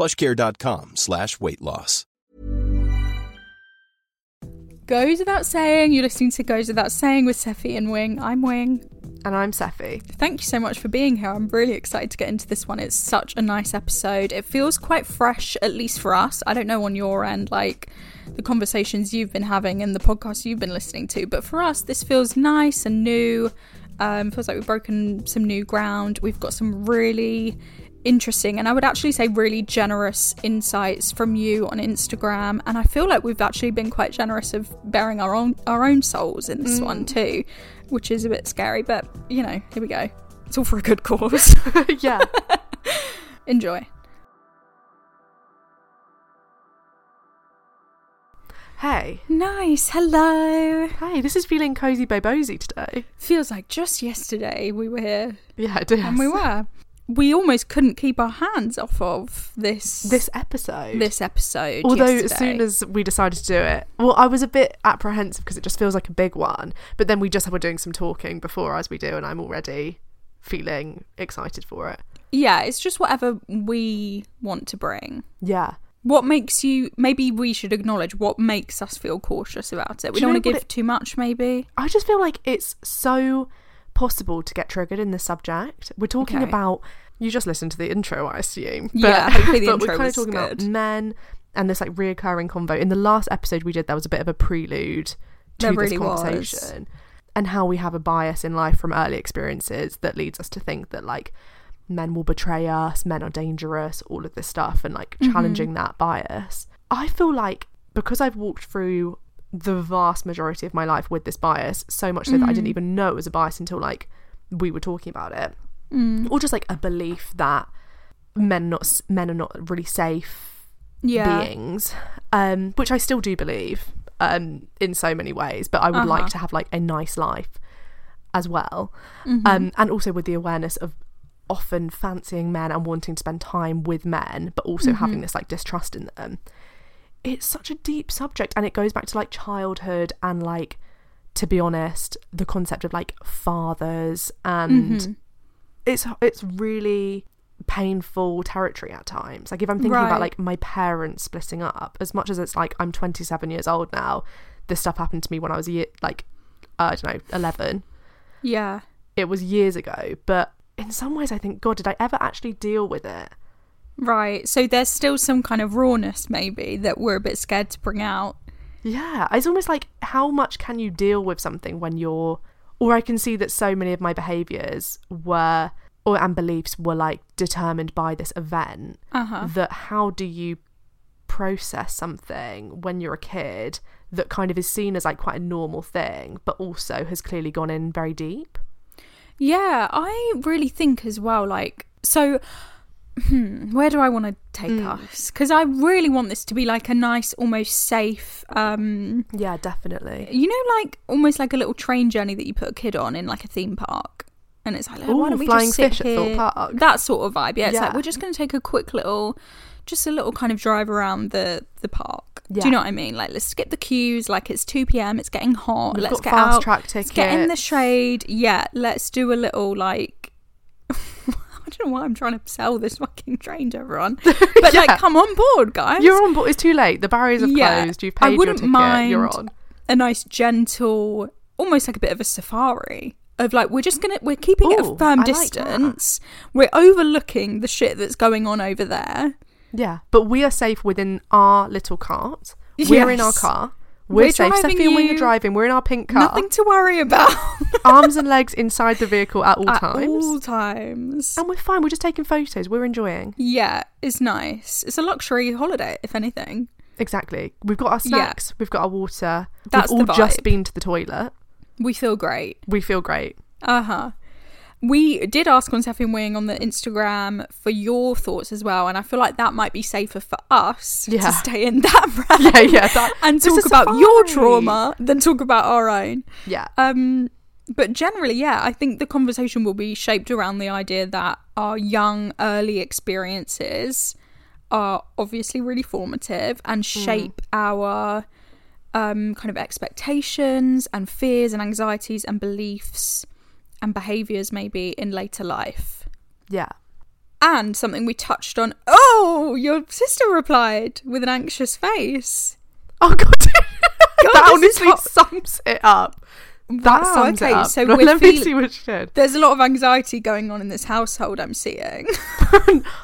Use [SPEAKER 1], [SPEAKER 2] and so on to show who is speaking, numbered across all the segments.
[SPEAKER 1] plushcare.com slash weight loss.
[SPEAKER 2] Goes without saying, you're listening to Goes Without Saying with Sephy and Wing. I'm Wing.
[SPEAKER 3] And I'm Sephy.
[SPEAKER 2] Thank you so much for being here. I'm really excited to get into this one. It's such a nice episode. It feels quite fresh, at least for us. I don't know on your end, like the conversations you've been having and the podcasts you've been listening to, but for us, this feels nice and new. Um, feels like we've broken some new ground. We've got some really interesting and I would actually say really generous insights from you on Instagram and I feel like we've actually been quite generous of bearing our own our own souls in this mm. one too which is a bit scary but you know here we go it's all for a good cause
[SPEAKER 3] yeah
[SPEAKER 2] enjoy
[SPEAKER 3] Hey.
[SPEAKER 2] Nice. Hello.
[SPEAKER 3] Hey, this is feeling cozy bobosy today.
[SPEAKER 2] Feels like just yesterday we were here.
[SPEAKER 3] Yeah, it does.
[SPEAKER 2] And we were we almost couldn't keep our hands off of this
[SPEAKER 3] this episode.
[SPEAKER 2] This episode.
[SPEAKER 3] Although
[SPEAKER 2] yesterday.
[SPEAKER 3] as soon as we decided to do it, well, I was a bit apprehensive because it just feels like a big one. But then we just were doing some talking before as we do, and I'm already feeling excited for it.
[SPEAKER 2] Yeah, it's just whatever we want to bring.
[SPEAKER 3] Yeah.
[SPEAKER 2] What makes you? Maybe we should acknowledge what makes us feel cautious about it. We do not want to give it, too much. Maybe.
[SPEAKER 3] I just feel like it's so possible to get triggered in this subject. We're talking okay. about you just listened to the intro, I assume. But,
[SPEAKER 2] yeah, hopefully the
[SPEAKER 3] but
[SPEAKER 2] intro
[SPEAKER 3] we're kind
[SPEAKER 2] of
[SPEAKER 3] talking
[SPEAKER 2] good.
[SPEAKER 3] about men and this like reoccurring convo. In the last episode we did, there was a bit of a prelude to
[SPEAKER 2] there
[SPEAKER 3] this
[SPEAKER 2] really
[SPEAKER 3] conversation,
[SPEAKER 2] was.
[SPEAKER 3] and how we have a bias in life from early experiences that leads us to think that like men will betray us, men are dangerous, all of this stuff, and like mm-hmm. challenging that bias. I feel like because I've walked through the vast majority of my life with this bias, so much so mm. that I didn't mm. even know it was a bias until like we were talking about it,
[SPEAKER 2] mm.
[SPEAKER 3] or just like a belief that men not men are not really safe
[SPEAKER 2] yeah.
[SPEAKER 3] beings, um, which I still do believe um, in so many ways. But I would uh-huh. like to have like a nice life as well,
[SPEAKER 2] mm-hmm.
[SPEAKER 3] um, and also with the awareness of often fancying men and wanting to spend time with men, but also mm-hmm. having this like distrust in them. It's such a deep subject, and it goes back to like childhood and like to be honest, the concept of like fathers and mm-hmm. it's it's really painful territory at times. Like if I'm thinking right. about like my parents splitting up, as much as it's like I'm 27 years old now, this stuff happened to me when I was a year, like I don't know, 11.
[SPEAKER 2] Yeah,
[SPEAKER 3] it was years ago, but in some ways, I think God, did I ever actually deal with it?
[SPEAKER 2] Right. So there's still some kind of rawness, maybe, that we're a bit scared to bring out.
[SPEAKER 3] Yeah, it's almost like how much can you deal with something when you're or I can see that so many of my behaviors were or and beliefs were like determined by this event
[SPEAKER 2] uh-huh.
[SPEAKER 3] that how do you process something when you're a kid that kind of is seen as like quite a normal thing but also has clearly gone in very deep
[SPEAKER 2] yeah i really think as well like so hmm, where do I want to take mm. us? Because I really want this to be like a nice, almost safe. um
[SPEAKER 3] Yeah, definitely.
[SPEAKER 2] You know, like almost like a little train journey that you put a kid on in like a theme park. And it's like,
[SPEAKER 3] Ooh,
[SPEAKER 2] why don't we
[SPEAKER 3] flying
[SPEAKER 2] just sit
[SPEAKER 3] fish
[SPEAKER 2] here?
[SPEAKER 3] at Thorpe Park.
[SPEAKER 2] That sort of vibe. Yeah, it's
[SPEAKER 3] yeah.
[SPEAKER 2] like we're just going to take a quick little, just a little kind of drive around the the park.
[SPEAKER 3] Yeah.
[SPEAKER 2] Do you know what I mean? Like, let's skip the queues. Like, it's two p.m. It's getting hot.
[SPEAKER 3] We've
[SPEAKER 2] let's get
[SPEAKER 3] fast
[SPEAKER 2] out.
[SPEAKER 3] track tickets.
[SPEAKER 2] Let's get in the shade. Yeah, let's do a little like don't know why I'm trying to sell this fucking train to everyone. But yeah. like, come on board, guys.
[SPEAKER 3] You're on board. It's too late. The barriers have
[SPEAKER 2] yeah.
[SPEAKER 3] closed. You've paid
[SPEAKER 2] I wouldn't
[SPEAKER 3] your ticket.
[SPEAKER 2] Mind
[SPEAKER 3] You're on.
[SPEAKER 2] A nice, gentle, almost like a bit of a safari. Of like, we're just gonna, we're keeping
[SPEAKER 3] Ooh,
[SPEAKER 2] it a firm
[SPEAKER 3] I
[SPEAKER 2] distance. Like we're overlooking the shit that's going on over there.
[SPEAKER 3] Yeah, but we are safe within our little cart. We're in our car. We're,
[SPEAKER 2] We're
[SPEAKER 3] safe.
[SPEAKER 2] driving
[SPEAKER 3] Sephy and Wing are driving. We're in our pink car.
[SPEAKER 2] Nothing to worry about.
[SPEAKER 3] Arms and legs inside the vehicle at all
[SPEAKER 2] At
[SPEAKER 3] times.
[SPEAKER 2] all times.
[SPEAKER 3] And we're fine. We're just taking photos. We're enjoying.
[SPEAKER 2] Yeah, it's nice. It's a luxury holiday, if anything.
[SPEAKER 3] Exactly. We've got our
[SPEAKER 2] Yeah.
[SPEAKER 3] snacks. We've got our water.
[SPEAKER 2] That's
[SPEAKER 3] We've all just been to the toilet.
[SPEAKER 2] We feel great.
[SPEAKER 3] We feel great.
[SPEAKER 2] Uh huh. We did ask on and Wing on the Instagram for your thoughts as well, and I feel like that might be safer for us
[SPEAKER 3] Yeah.
[SPEAKER 2] to stay in that realm
[SPEAKER 3] Yeah, yeah. That,
[SPEAKER 2] and talk about your trauma than talk about our own.
[SPEAKER 3] Yeah.
[SPEAKER 2] Um, but generally, yeah, I think the conversation will be shaped around the idea that our young, early experiences are obviously really formative and shape our um, kind of expectations and fears and anxieties and beliefs and behaviors maybe in later life.
[SPEAKER 3] Yeah.
[SPEAKER 2] And something we touched on. Oh, your sister replied with an anxious face.
[SPEAKER 3] Oh god. that honestly
[SPEAKER 2] hot.
[SPEAKER 3] sums it up. That
[SPEAKER 2] Wow,
[SPEAKER 3] sums
[SPEAKER 2] okay,
[SPEAKER 3] it up.
[SPEAKER 2] so
[SPEAKER 3] Let
[SPEAKER 2] we're
[SPEAKER 3] me
[SPEAKER 2] feel-
[SPEAKER 3] see what she did.
[SPEAKER 2] There's a lot of anxiety going on in this household, I'm seeing.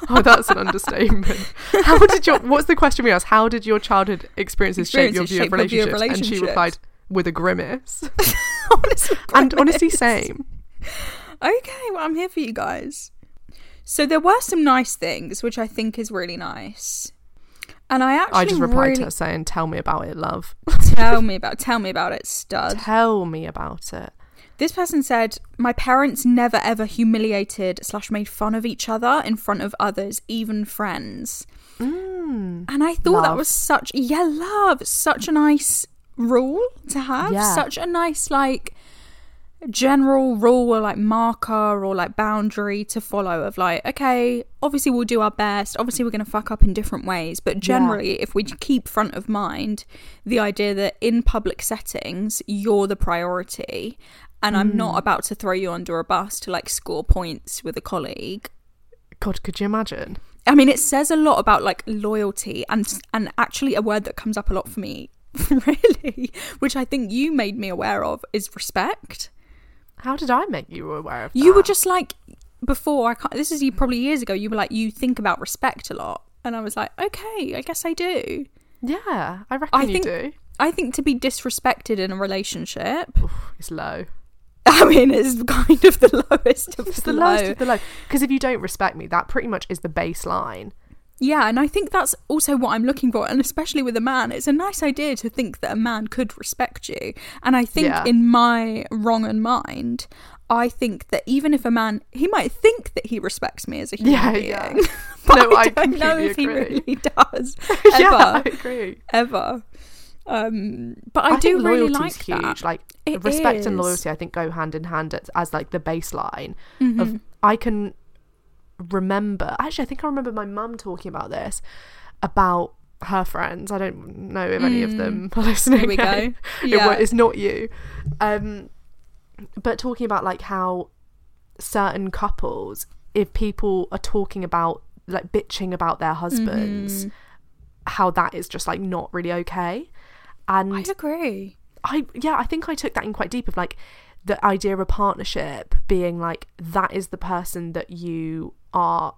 [SPEAKER 3] oh, that's an understatement. How did your? What's the question we asked? How did your childhood experiences shape your
[SPEAKER 2] Experiences
[SPEAKER 3] view of
[SPEAKER 2] shape your view of
[SPEAKER 3] relationships? And she replied with a grimace.
[SPEAKER 2] honestly,
[SPEAKER 3] and honestly, same.
[SPEAKER 2] Okay, well, I'm here for you guys. So there were some nice things, which I think is really nice. And I actually
[SPEAKER 3] I just replied
[SPEAKER 2] really
[SPEAKER 3] to her saying, "Tell me about it, love.
[SPEAKER 2] tell me about tell me about it, stud.
[SPEAKER 3] Tell me about it."
[SPEAKER 2] This person said, My parents never ever humiliated slash made fun of each other in front of others, even friends.
[SPEAKER 3] Mm.
[SPEAKER 2] And I thought that was such yeah, love. Such a nice rule to have.
[SPEAKER 3] Yeah.
[SPEAKER 2] Such a nice like general rule or like marker or like boundary to follow of like, okay, obviously we'll do our best. Obviously we're gonna fuck up in different ways. But generally if we keep front of mind the idea that in public settings you're the priority and I'm not hmm. about to throw you under a bus to like score points with a colleague.
[SPEAKER 3] God, could you imagine?
[SPEAKER 2] I mean, it says a lot about like loyalty and and actually a word that comes up a lot for me, really, which I think you made me aware of is respect.
[SPEAKER 3] How did I make you aware of
[SPEAKER 2] You were just like before. I can't, this is you probably years ago. You were like you think about respect a lot, and I was like, okay, I guess I do.
[SPEAKER 3] yeah. I reckon
[SPEAKER 2] I
[SPEAKER 3] you
[SPEAKER 2] think
[SPEAKER 3] do.
[SPEAKER 2] I think to be disrespected in a relationship,
[SPEAKER 3] It's low.
[SPEAKER 2] I mean, it's kind of the lowest of
[SPEAKER 3] It's
[SPEAKER 2] the
[SPEAKER 3] the lowest
[SPEAKER 2] low.
[SPEAKER 3] of the low. Because if you don't respect me, that pretty much is the baseline.
[SPEAKER 2] Yeah, and I think that's also what I'm looking for, and especially with a man, it's a nice idea to think that a man could respect you. And I think
[SPEAKER 3] Yeah.
[SPEAKER 2] in my wrong and mind, I think that even if a man, he might think that he respects me as a human
[SPEAKER 3] Yeah,
[SPEAKER 2] being,
[SPEAKER 3] yeah.
[SPEAKER 2] but
[SPEAKER 3] No, I
[SPEAKER 2] I don't know if he really does
[SPEAKER 3] yeah, I
[SPEAKER 2] ever,
[SPEAKER 3] agree.
[SPEAKER 2] ever. Um, but I,
[SPEAKER 3] I,
[SPEAKER 2] do
[SPEAKER 3] think
[SPEAKER 2] really like
[SPEAKER 3] huge.
[SPEAKER 2] that.
[SPEAKER 3] Like
[SPEAKER 2] It
[SPEAKER 3] respect and loyalty, I think go hand in hand as, as like the baseline
[SPEAKER 2] Mm-hmm.
[SPEAKER 3] of. I can remember. Actually, I think I remember my mum talking about this about her friends. I don't know if any of them are listening.
[SPEAKER 2] Here we go. Yeah.
[SPEAKER 3] wa- it's not you. Um, but talking about like how certain couples, if people are talking about like bitching about their husbands,
[SPEAKER 2] Mm-hmm.
[SPEAKER 3] how that is just like not really okay. And
[SPEAKER 2] I agree.
[SPEAKER 3] I yeah, I think I took that in quite deep of like the idea of a partnership being like that is the person that you are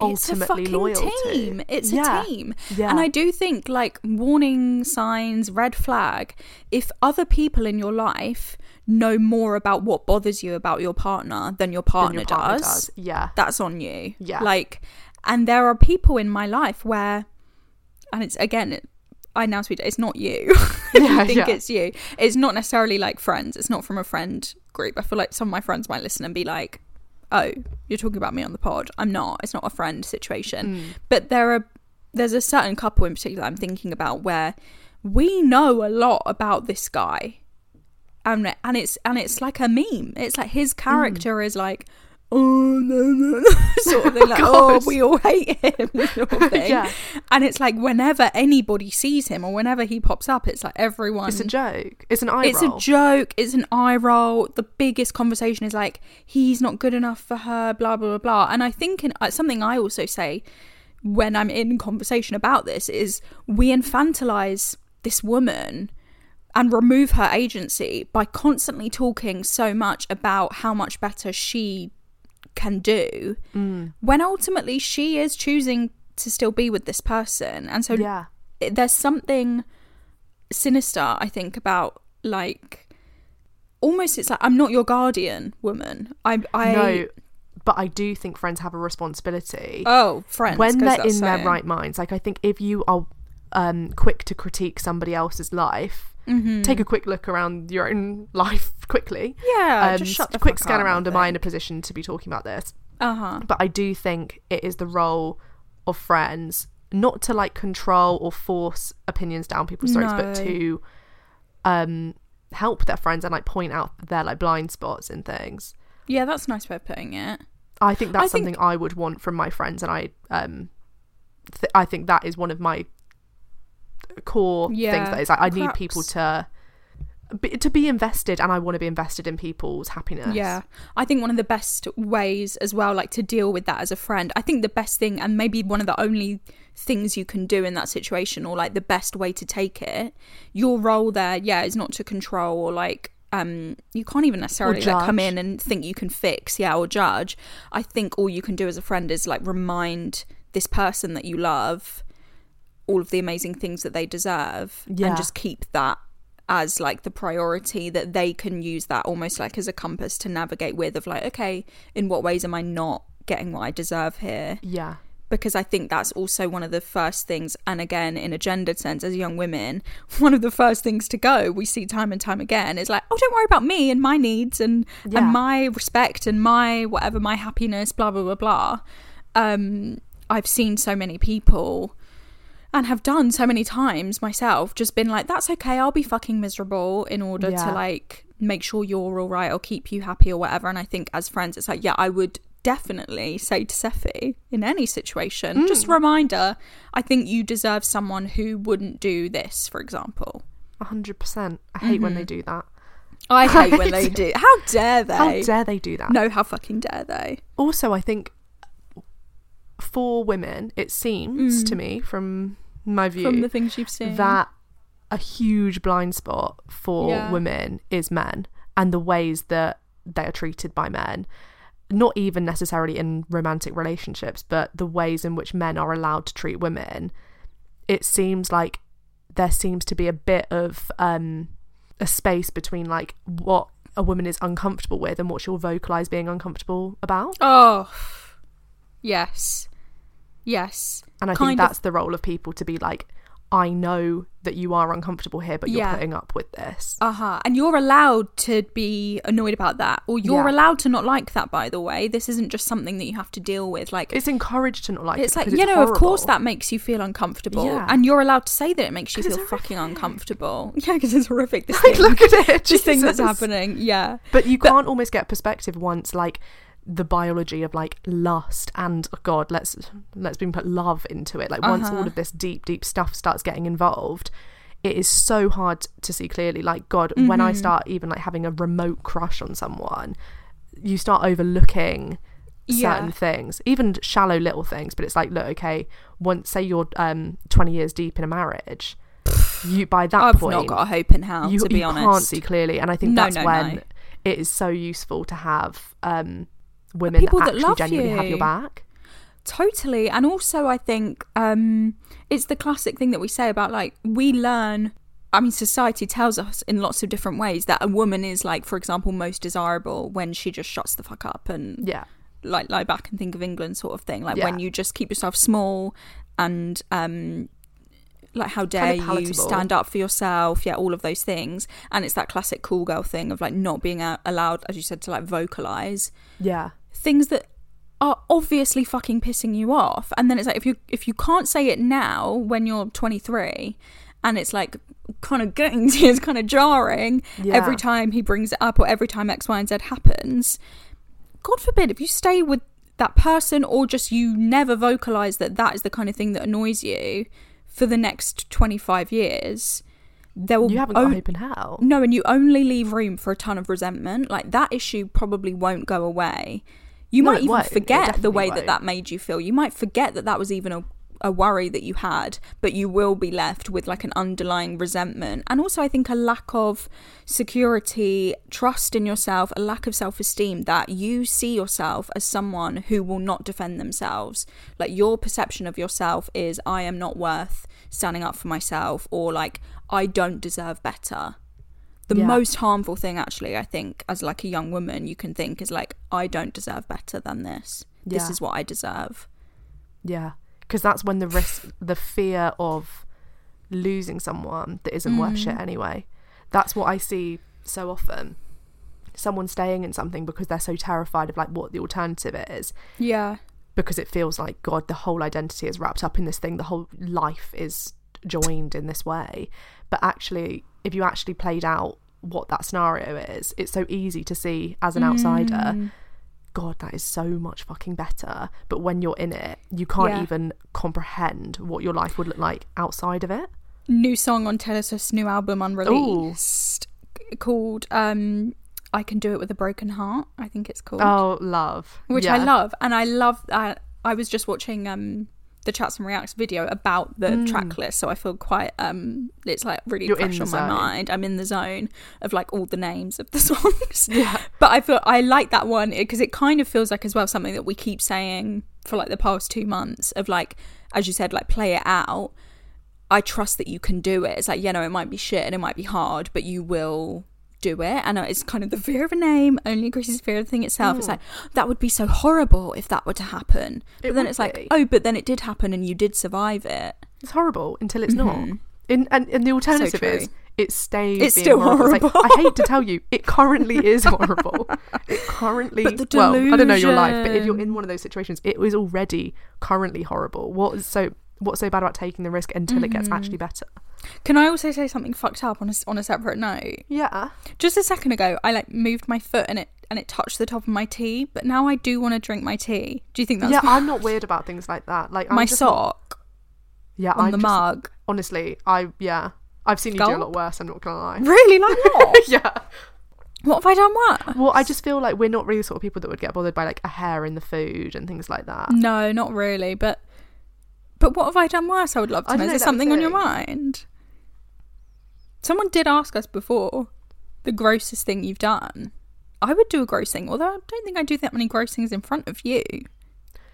[SPEAKER 2] it's a
[SPEAKER 3] ultimately
[SPEAKER 2] fucking
[SPEAKER 3] loyal
[SPEAKER 2] team.
[SPEAKER 3] to.
[SPEAKER 2] It's
[SPEAKER 3] Yeah.
[SPEAKER 2] a team.
[SPEAKER 3] Yeah.
[SPEAKER 2] And I do think like warning signs, red flag, if other people in your life know more about what bothers you about your partner than your
[SPEAKER 3] than
[SPEAKER 2] partner,
[SPEAKER 3] your partner
[SPEAKER 2] does,
[SPEAKER 3] does. Yeah.
[SPEAKER 2] that's on you.
[SPEAKER 3] Yeah.
[SPEAKER 2] Like and there are people in my life where and it's again it, I now speak it's not you. if
[SPEAKER 3] Yeah,
[SPEAKER 2] you think
[SPEAKER 3] yeah.
[SPEAKER 2] it's you. It's not necessarily like friends. It's not from a friend group. I feel like some of my friends might listen and be like, "Oh, you're talking about me on the pod." I'm not. It's not a friend situation.
[SPEAKER 3] Mm.
[SPEAKER 2] But there are there's a certain couple in particular I'm thinking about where we know a lot about this guy. And and it's and it's like a meme. It's like his
[SPEAKER 3] Mm.
[SPEAKER 2] character is like Oh no no, no sort of thing like oh
[SPEAKER 3] God.
[SPEAKER 2] we all hate him sort of thing
[SPEAKER 3] Yeah.
[SPEAKER 2] and it's like whenever anybody sees him or whenever he pops up it's like everyone
[SPEAKER 3] It's a joke. It's an eye
[SPEAKER 2] it's
[SPEAKER 3] roll.
[SPEAKER 2] a joke it's an eye roll the biggest conversation is like he's not good enough for her blah blah blah blah and i think in, uh, something i also say when i'm in conversation about this is we infantilize this woman and remove her agency by constantly talking so much about how much better she can do
[SPEAKER 3] Mm.
[SPEAKER 2] when ultimately she is choosing to still be with this person. And so
[SPEAKER 3] yeah.
[SPEAKER 2] there's something sinister, I think, about like almost it's like I'm not your guardian, woman. I I
[SPEAKER 3] no, but I do think friends have a responsibility
[SPEAKER 2] oh friends
[SPEAKER 3] when they're in their right minds. Like I think if you are um, quick to critique somebody else's life,
[SPEAKER 2] Mm-hmm.
[SPEAKER 3] take a quick look around your own life quickly.
[SPEAKER 2] Yeah,
[SPEAKER 3] um,
[SPEAKER 2] just shut the
[SPEAKER 3] quick scan around. Am I in a position to be talking about this?
[SPEAKER 2] Uh huh.
[SPEAKER 3] But I do think it is the role of friends not to like control or force opinions down people's throats, but to um help their friends and like point out their like blind spots and things.
[SPEAKER 2] Yeah, that's a nice way of putting it.
[SPEAKER 3] I think that's
[SPEAKER 2] I think-
[SPEAKER 3] something I would want from my friends, and I um, th- I think that is one of my core things. That is, like, I need people to to be invested, and I want to be invested in people's happiness.
[SPEAKER 2] Yeah. I think one of the best ways as well, like to deal with that as a friend, I think the best thing, and maybe one of the only things you can do in that situation, or like the best way to take it, your role there, yeah, is not to control or like, um, you can't even necessarily like come in and think you can fix, yeah, or judge. I think all you can do as a friend is like remind this person that you love all of the amazing things that they deserve
[SPEAKER 3] Yeah.
[SPEAKER 2] and just keep that as like the priority that they can use that almost like as a compass to navigate with of like okay in what ways am i not getting what i deserve here?
[SPEAKER 3] Yeah,
[SPEAKER 2] because i think that's also one of the first things and again in a gendered sense as young women one of the first things to go we see time and time again is like oh don't worry about me and my needs and
[SPEAKER 3] Yeah.
[SPEAKER 2] and my respect and my whatever my happiness blah blah blah blah. Um i've seen so many people and have done so many times myself just been like that's okay i'll be fucking miserable in order
[SPEAKER 3] Yeah.
[SPEAKER 2] to like make sure you're all right or keep you happy or whatever and i think as friends it's like yeah i would definitely say to Sephy in any situation just
[SPEAKER 3] Mm.
[SPEAKER 2] a reminder i think you deserve someone who wouldn't do this for example
[SPEAKER 3] a hundred percent. I hate when they do that.
[SPEAKER 2] i hate when they do how dare they
[SPEAKER 3] How dare they do that?
[SPEAKER 2] no how fucking dare they
[SPEAKER 3] Also, I think for women, it seems to me from my view
[SPEAKER 2] Mm. from the things you've seen
[SPEAKER 3] that a huge blind spot for
[SPEAKER 2] Yeah.
[SPEAKER 3] women is men and the ways that they are treated by men. Not even necessarily in romantic relationships, but the ways in which men are allowed to treat women. It seems like there seems to be a bit of um, a space between like what a woman is uncomfortable with and what she'll vocalize being uncomfortable about.
[SPEAKER 2] oh yes yes
[SPEAKER 3] And I
[SPEAKER 2] Kind
[SPEAKER 3] think
[SPEAKER 2] of-
[SPEAKER 3] that's the role of people to be like, I know that you are uncomfortable here, but you're
[SPEAKER 2] Yeah.
[SPEAKER 3] putting up with this.
[SPEAKER 2] Uh-huh. And you're allowed to be annoyed about that. Or you're
[SPEAKER 3] Yeah.
[SPEAKER 2] allowed to not like that, by the way. This isn't just something that you have to deal with. Like
[SPEAKER 3] It's encouraged to not like
[SPEAKER 2] it's
[SPEAKER 3] it
[SPEAKER 2] like, you
[SPEAKER 3] it's
[SPEAKER 2] know, of course that makes you feel uncomfortable.
[SPEAKER 3] Yeah.
[SPEAKER 2] And you're allowed to say that it makes you feel fucking uncomfortable. Yeah, because it's horrific. This
[SPEAKER 3] Like,
[SPEAKER 2] thing.
[SPEAKER 3] look at it.
[SPEAKER 2] this thing that's happening. Yeah.
[SPEAKER 3] But you can't almost get perspective once like the biology of like lust and oh god, let's let's been put love into it. Like once
[SPEAKER 2] Uh-huh.
[SPEAKER 3] all of this deep, deep stuff starts getting involved, it is so hard to see clearly. Like God, when I
[SPEAKER 2] Mm-hmm.
[SPEAKER 3] start even like having a remote crush on someone, you start overlooking certain
[SPEAKER 2] Yeah.
[SPEAKER 3] things, even shallow little things. But it's like, look, okay, once say you're um 20 years deep in a marriage, you by that
[SPEAKER 2] I've
[SPEAKER 3] point
[SPEAKER 2] not got a hope in hell,
[SPEAKER 3] you,
[SPEAKER 2] to be
[SPEAKER 3] you
[SPEAKER 2] honest.
[SPEAKER 3] can't see clearly and i think
[SPEAKER 2] No,
[SPEAKER 3] that's
[SPEAKER 2] no,
[SPEAKER 3] when
[SPEAKER 2] no.
[SPEAKER 3] it is so useful to have um women
[SPEAKER 2] People
[SPEAKER 3] that
[SPEAKER 2] that love
[SPEAKER 3] genuinely have your back
[SPEAKER 2] Totally. And also, I think um, it's the classic thing that we say about like, we learn. I mean, society tells us in lots of different ways that a woman is like, for example, most desirable when she just shuts the fuck up and
[SPEAKER 3] yeah
[SPEAKER 2] like lie back and think of England sort of thing. Like
[SPEAKER 3] Yeah.
[SPEAKER 2] when you just keep yourself small and um like how dare
[SPEAKER 3] Kind of
[SPEAKER 2] you stand up for yourself, yeah, all of those things. And it's that classic cool girl thing of like not being a- allowed, as you said, to like vocalize
[SPEAKER 3] yeah
[SPEAKER 2] things that are obviously fucking pissing you off. And then it's like if you if you can't say it now when you're 23 and it's like kind of getting to you, it's kind of jarring
[SPEAKER 3] Yeah.
[SPEAKER 2] every time he brings it up or every time X, Y, and Z happens. God forbid if you stay with that person or just you never vocalize that that is the kind of thing that annoys you for the next 25 years there will
[SPEAKER 3] you haven't hope in hell
[SPEAKER 2] no, and you only leave room for a ton of resentment. Like that issue probably won't go away. You
[SPEAKER 3] No,
[SPEAKER 2] might even. Forget the way that
[SPEAKER 3] won't.
[SPEAKER 2] that made you feel. You might forget that that was even a, a worry that you had, but you will be left with like an underlying resentment. And also, I think a lack of security, trust in yourself, a lack of self esteem that you see yourself as someone who will not defend themselves. Like your perception of yourself is, I am not worth standing up for myself, or like, I don't deserve better. The
[SPEAKER 3] Yeah.
[SPEAKER 2] most harmful thing, actually, I think, as like a young woman, you can think is like, I don't deserve better than this. This is what I deserve.
[SPEAKER 3] Yeah, because that's when the risk, the fear of losing someone that isn't worth
[SPEAKER 2] Mm.
[SPEAKER 3] shit anyway. That's what I see so often. Someone staying in something because they're so terrified of like what the alternative is,
[SPEAKER 2] Yeah.
[SPEAKER 3] because it feels like God, the whole identity is wrapped up in this thing. The whole life is joined in this way. But actually, if you actually played out what that scenario is, it's so easy to see as an outsider.
[SPEAKER 2] Mm.
[SPEAKER 3] God, that is so much fucking better. But when you're in it, you can't
[SPEAKER 2] Yeah.
[SPEAKER 3] even comprehend what your life would look like outside of it.
[SPEAKER 2] New song on Taylor Swift's new album unreleased called um I Can Do It With a Broken Heart, I think it's called.
[SPEAKER 3] Oh, love.
[SPEAKER 2] which I love. And I love I, I was just watching um the Chats and Reacts video about the track list, so I feel quite um it's like really
[SPEAKER 3] Mm. You're
[SPEAKER 2] fresh on my mind. I'm in the zone of like all the names of the songs.
[SPEAKER 3] Yeah.
[SPEAKER 2] But I feel I like that one because it kind of feels like as well something that we keep saying for like the past two months of like, as you said, like play it out. I trust that you can do it. It's like, you know, it might be shit and it might be hard, but you will do it. And it's kind of the fear of a name only increases fear of the thing itself. It's hmm. like, that would be so horrible if that were to happen. But
[SPEAKER 3] It
[SPEAKER 2] then it's like,
[SPEAKER 3] be.
[SPEAKER 2] oh, but then it did happen and you did survive it.
[SPEAKER 3] It's horrible until it's not. Mm-hmm. In, and, and the alternative
[SPEAKER 2] true.
[SPEAKER 3] is it stays.
[SPEAKER 2] It's
[SPEAKER 3] being
[SPEAKER 2] still
[SPEAKER 3] horrible. It's like. I hate to tell you, it currently is horrible. It currently.
[SPEAKER 2] But the
[SPEAKER 3] well, I don't know your life, but if you're in one of those situations, it was already currently horrible. What is so? What's so bad about taking the risk until it
[SPEAKER 2] Mm-hmm.
[SPEAKER 3] gets actually better?
[SPEAKER 2] Can I also say something fucked up on a, on a separate note?
[SPEAKER 3] Yeah.
[SPEAKER 2] Just a second ago, I like moved my foot and it and it touched the top of my tea, but now I do want to drink my tea. Do you think that's
[SPEAKER 3] yeah, I'm not weird about things like that. Like I'm
[SPEAKER 2] my
[SPEAKER 3] not-
[SPEAKER 2] sock
[SPEAKER 3] yeah,
[SPEAKER 2] on
[SPEAKER 3] I'm
[SPEAKER 2] the
[SPEAKER 3] just-
[SPEAKER 2] mug?
[SPEAKER 3] Honestly, I yeah, I've seen you do a lot worse. I'm not gonna lie.
[SPEAKER 2] Really? Like what?
[SPEAKER 3] yeah.
[SPEAKER 2] what have I done? What?
[SPEAKER 3] Well, I just feel like we're not really the sort of people that would get bothered by like a hair in the food and things like that.
[SPEAKER 2] No, not really. But but what have I done worse? I would love to
[SPEAKER 3] I
[SPEAKER 2] know. Is there something on your mind? Someone did ask us before the grossest thing you've done. I would do a gross thing, although I don't think I do that many gross things in front of you.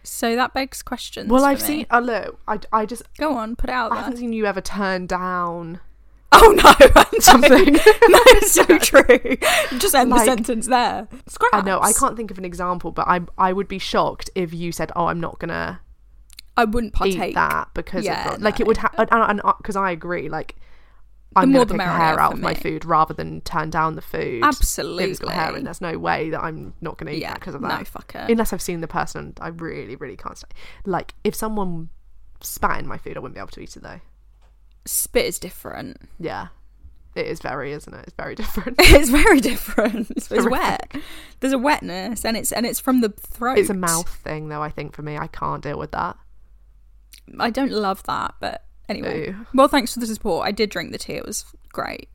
[SPEAKER 2] So that begs questions.
[SPEAKER 3] Well, I've
[SPEAKER 2] me.
[SPEAKER 3] seen. Oh look, I, I just
[SPEAKER 2] Go on, put it out
[SPEAKER 3] I
[SPEAKER 2] there.
[SPEAKER 3] haven't seen you ever turn down
[SPEAKER 2] Oh no,
[SPEAKER 3] something.
[SPEAKER 2] no, it's so true. Just end
[SPEAKER 3] Like-
[SPEAKER 2] the sentence there. Scraps.
[SPEAKER 3] I know I can't think of an example, but I I would be shocked if you said, "Oh, I'm not gonna
[SPEAKER 2] I wouldn't partake.
[SPEAKER 3] eat that because
[SPEAKER 2] Yeah,
[SPEAKER 3] of like it would have." And because uh, I agree, like I'm
[SPEAKER 2] more
[SPEAKER 3] gonna pick hair out of my food rather than turn down the food. If it's got hair in,
[SPEAKER 2] Absolutely.
[SPEAKER 3] there's no way that I'm not gonna eat
[SPEAKER 2] Yeah,
[SPEAKER 3] that because of that.
[SPEAKER 2] fuck it.
[SPEAKER 3] Unless I've seen the person, I really, really can't stay. Like if someone spat in my food, I wouldn't be able to eat it though.
[SPEAKER 2] Spit is different.
[SPEAKER 3] Yeah, it is very, isn't it? It's very different.
[SPEAKER 2] It's very different. It's,
[SPEAKER 3] horrific.
[SPEAKER 2] wet. There's a wetness, and it's and it's from the throat.
[SPEAKER 3] It's a mouth thing, though. I think for me, I can't deal with that.
[SPEAKER 2] I don't love that, but anyway. Well, thanks for the support. I did drink the tea. It was great.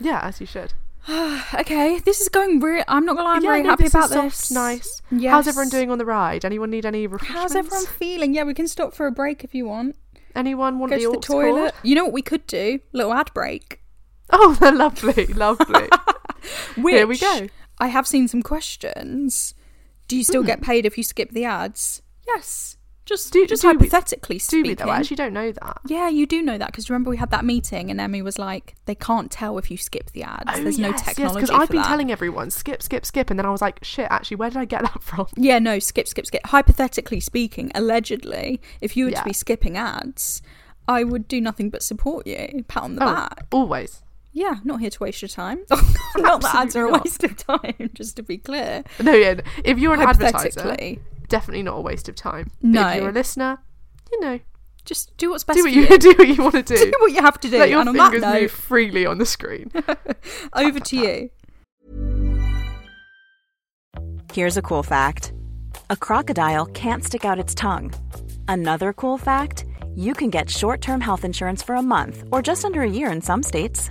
[SPEAKER 3] Yeah, as you should.
[SPEAKER 2] Okay, this is going really. I'm not gonna lie. I'm
[SPEAKER 3] yeah,
[SPEAKER 2] very
[SPEAKER 3] no,
[SPEAKER 2] happy
[SPEAKER 3] this
[SPEAKER 2] about
[SPEAKER 3] soft,
[SPEAKER 2] this.
[SPEAKER 3] Nice.
[SPEAKER 2] Yes.
[SPEAKER 3] How's everyone doing on the ride? Anyone need any refreshments?
[SPEAKER 2] How's everyone feeling? Yeah, we can stop for a break if you want.
[SPEAKER 3] Anyone want
[SPEAKER 2] Go
[SPEAKER 3] the
[SPEAKER 2] to the toilet.
[SPEAKER 3] cord?
[SPEAKER 2] You know what we could do? Little ad break.
[SPEAKER 3] Oh, they're lovely, lovely.
[SPEAKER 2] Which
[SPEAKER 3] Here we go.
[SPEAKER 2] I have seen some questions. Do you still get hmm. paid if you skip the ads? Yes. Just
[SPEAKER 3] Do-
[SPEAKER 2] just
[SPEAKER 3] do we-
[SPEAKER 2] hypothetically
[SPEAKER 3] Do
[SPEAKER 2] speaking.
[SPEAKER 3] we though? I actually don't know that.
[SPEAKER 2] Yeah, you do know that because remember we had that meeting and Emmy was like, they can't tell if you skip the ads. Oh, There's no technology
[SPEAKER 3] because
[SPEAKER 2] for
[SPEAKER 3] I've been
[SPEAKER 2] that.
[SPEAKER 3] telling everyone skip, skip, skip, and then I was like, shit. Actually, where did I get that from?
[SPEAKER 2] Yeah, no, skip, skip, skip. Hypothetically speaking, allegedly, if you were
[SPEAKER 3] Yeah.
[SPEAKER 2] to be skipping ads, I would do nothing but support you, pat on the
[SPEAKER 3] Oh,
[SPEAKER 2] back.
[SPEAKER 3] always.
[SPEAKER 2] Yeah, not here to waste your time. not that ads are a waste of time, just to be clear.
[SPEAKER 3] No, yeah. If you're an advertiser, definitely not a waste of time. But
[SPEAKER 2] No.
[SPEAKER 3] if you're a listener, you know,
[SPEAKER 2] just do what's best
[SPEAKER 3] do
[SPEAKER 2] for
[SPEAKER 3] what
[SPEAKER 2] you.
[SPEAKER 3] you do what you want to do.
[SPEAKER 2] do what you have to do.
[SPEAKER 3] Let your
[SPEAKER 2] and on that
[SPEAKER 3] fingers
[SPEAKER 2] note,
[SPEAKER 3] move freely on the screen.
[SPEAKER 2] over to you.
[SPEAKER 4] Here's a cool fact a crocodile can't stick out its tongue. Another cool fact you can get short term health insurance for a month or just under a year in some states.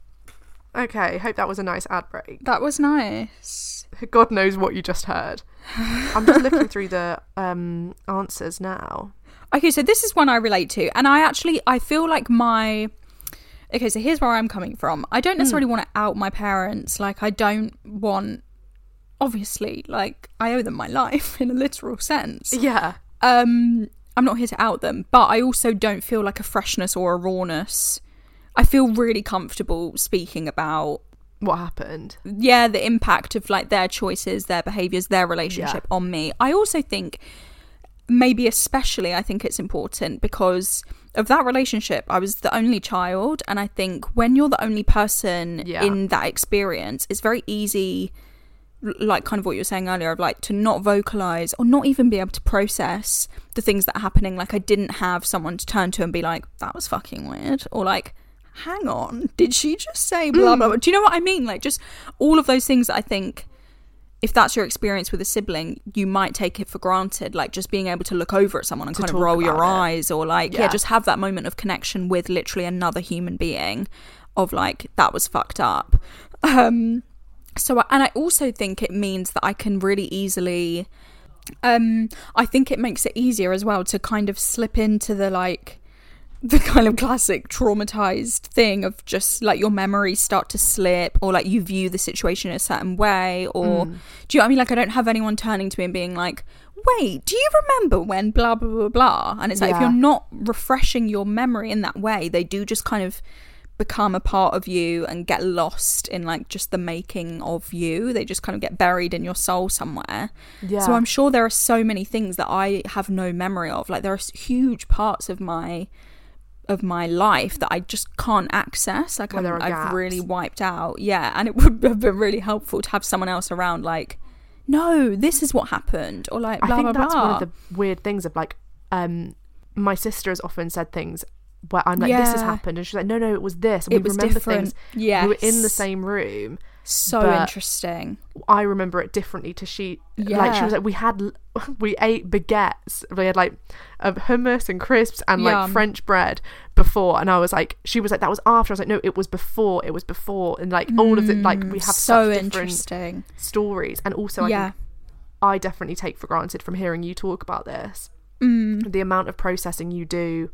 [SPEAKER 3] Okay, hope that was a nice ad break.
[SPEAKER 2] That was nice.
[SPEAKER 3] God knows what you just heard. I'm just looking through the um, answers now.
[SPEAKER 2] Okay, so this is one I relate to, and I actually I feel like my okay. So here's where I'm coming from. I don't necessarily want to out my parents. Like I don't want, obviously, like I owe them my life in a literal sense.
[SPEAKER 3] Yeah.
[SPEAKER 2] Um, I'm not here to out them, but I also don't feel like a freshness or a rawness. I feel really comfortable speaking about
[SPEAKER 3] What happened?
[SPEAKER 2] yeah the impact of like their choices their behaviors their relationship on me i also think maybe especially i think it's important because of that relationship i was the only child and i think when you're the only person
[SPEAKER 3] Yeah.
[SPEAKER 2] in that experience it's very easy like kind of what you were saying earlier of like to not vocalize or not even be able to process the things that are happening like i didn't have someone to turn to and be like that was fucking weird or like hang on did she just say blah blah blah do you know what i mean like just all of those things that i think if that's your experience with a sibling you might take it for granted like just being able to look over at someone and
[SPEAKER 3] To
[SPEAKER 2] kind of
[SPEAKER 3] talk
[SPEAKER 2] roll your
[SPEAKER 3] about it.
[SPEAKER 2] eyes or like yeah.
[SPEAKER 3] Yeah.
[SPEAKER 2] just have that moment of connection with literally another human being of like that was fucked up um so I- and i also think it means that i can really easily um i think it makes it easier as well to kind of slip into the like the kind of classic traumatized thing of just like your memories start to slip or like you view the situation in a certain way or mm. do you know what I mean? Like I don't have anyone turning to me and being like wait do you remember when blah blah blah blah? And it's like if you're not refreshing your memory in that way they do just kind of become a part of you and get lost in like just the making of you. They just kind of get buried in your soul somewhere.
[SPEAKER 3] Yeah.
[SPEAKER 2] so i'm sure there are so many things that i have no memory of. Like there are huge parts of my of my life that I just can't access. Like
[SPEAKER 3] there are
[SPEAKER 2] I've really wiped out. Yeah, and it would have been really helpful to have someone else around. Like, no, this is what happened, or like blah
[SPEAKER 3] I think
[SPEAKER 2] blah
[SPEAKER 3] that's
[SPEAKER 2] blah.
[SPEAKER 3] one of the weird things of like, um, my sister has often said things where I'm like, this has happened, and she's like, no, no, it was this. And
[SPEAKER 2] It
[SPEAKER 3] we
[SPEAKER 2] was
[SPEAKER 3] remember
[SPEAKER 2] different.
[SPEAKER 3] things. we were in the same room.
[SPEAKER 2] So
[SPEAKER 3] but-
[SPEAKER 2] interesting.
[SPEAKER 3] I remember it differently to she. Yeah. Like she was like, we had, we ate baguettes. We had like um, hummus and crisps and like
[SPEAKER 2] Yum.
[SPEAKER 3] French bread before, and I was like, she was like, that was after. I was like, no, it was before. It was before, and like all of it, like we have
[SPEAKER 2] Mm, so
[SPEAKER 3] such
[SPEAKER 2] interesting.
[SPEAKER 3] stories, and also I
[SPEAKER 2] Yeah.
[SPEAKER 3] think I definitely take for granted from hearing you talk about this
[SPEAKER 2] Mm.
[SPEAKER 3] the amount of processing you do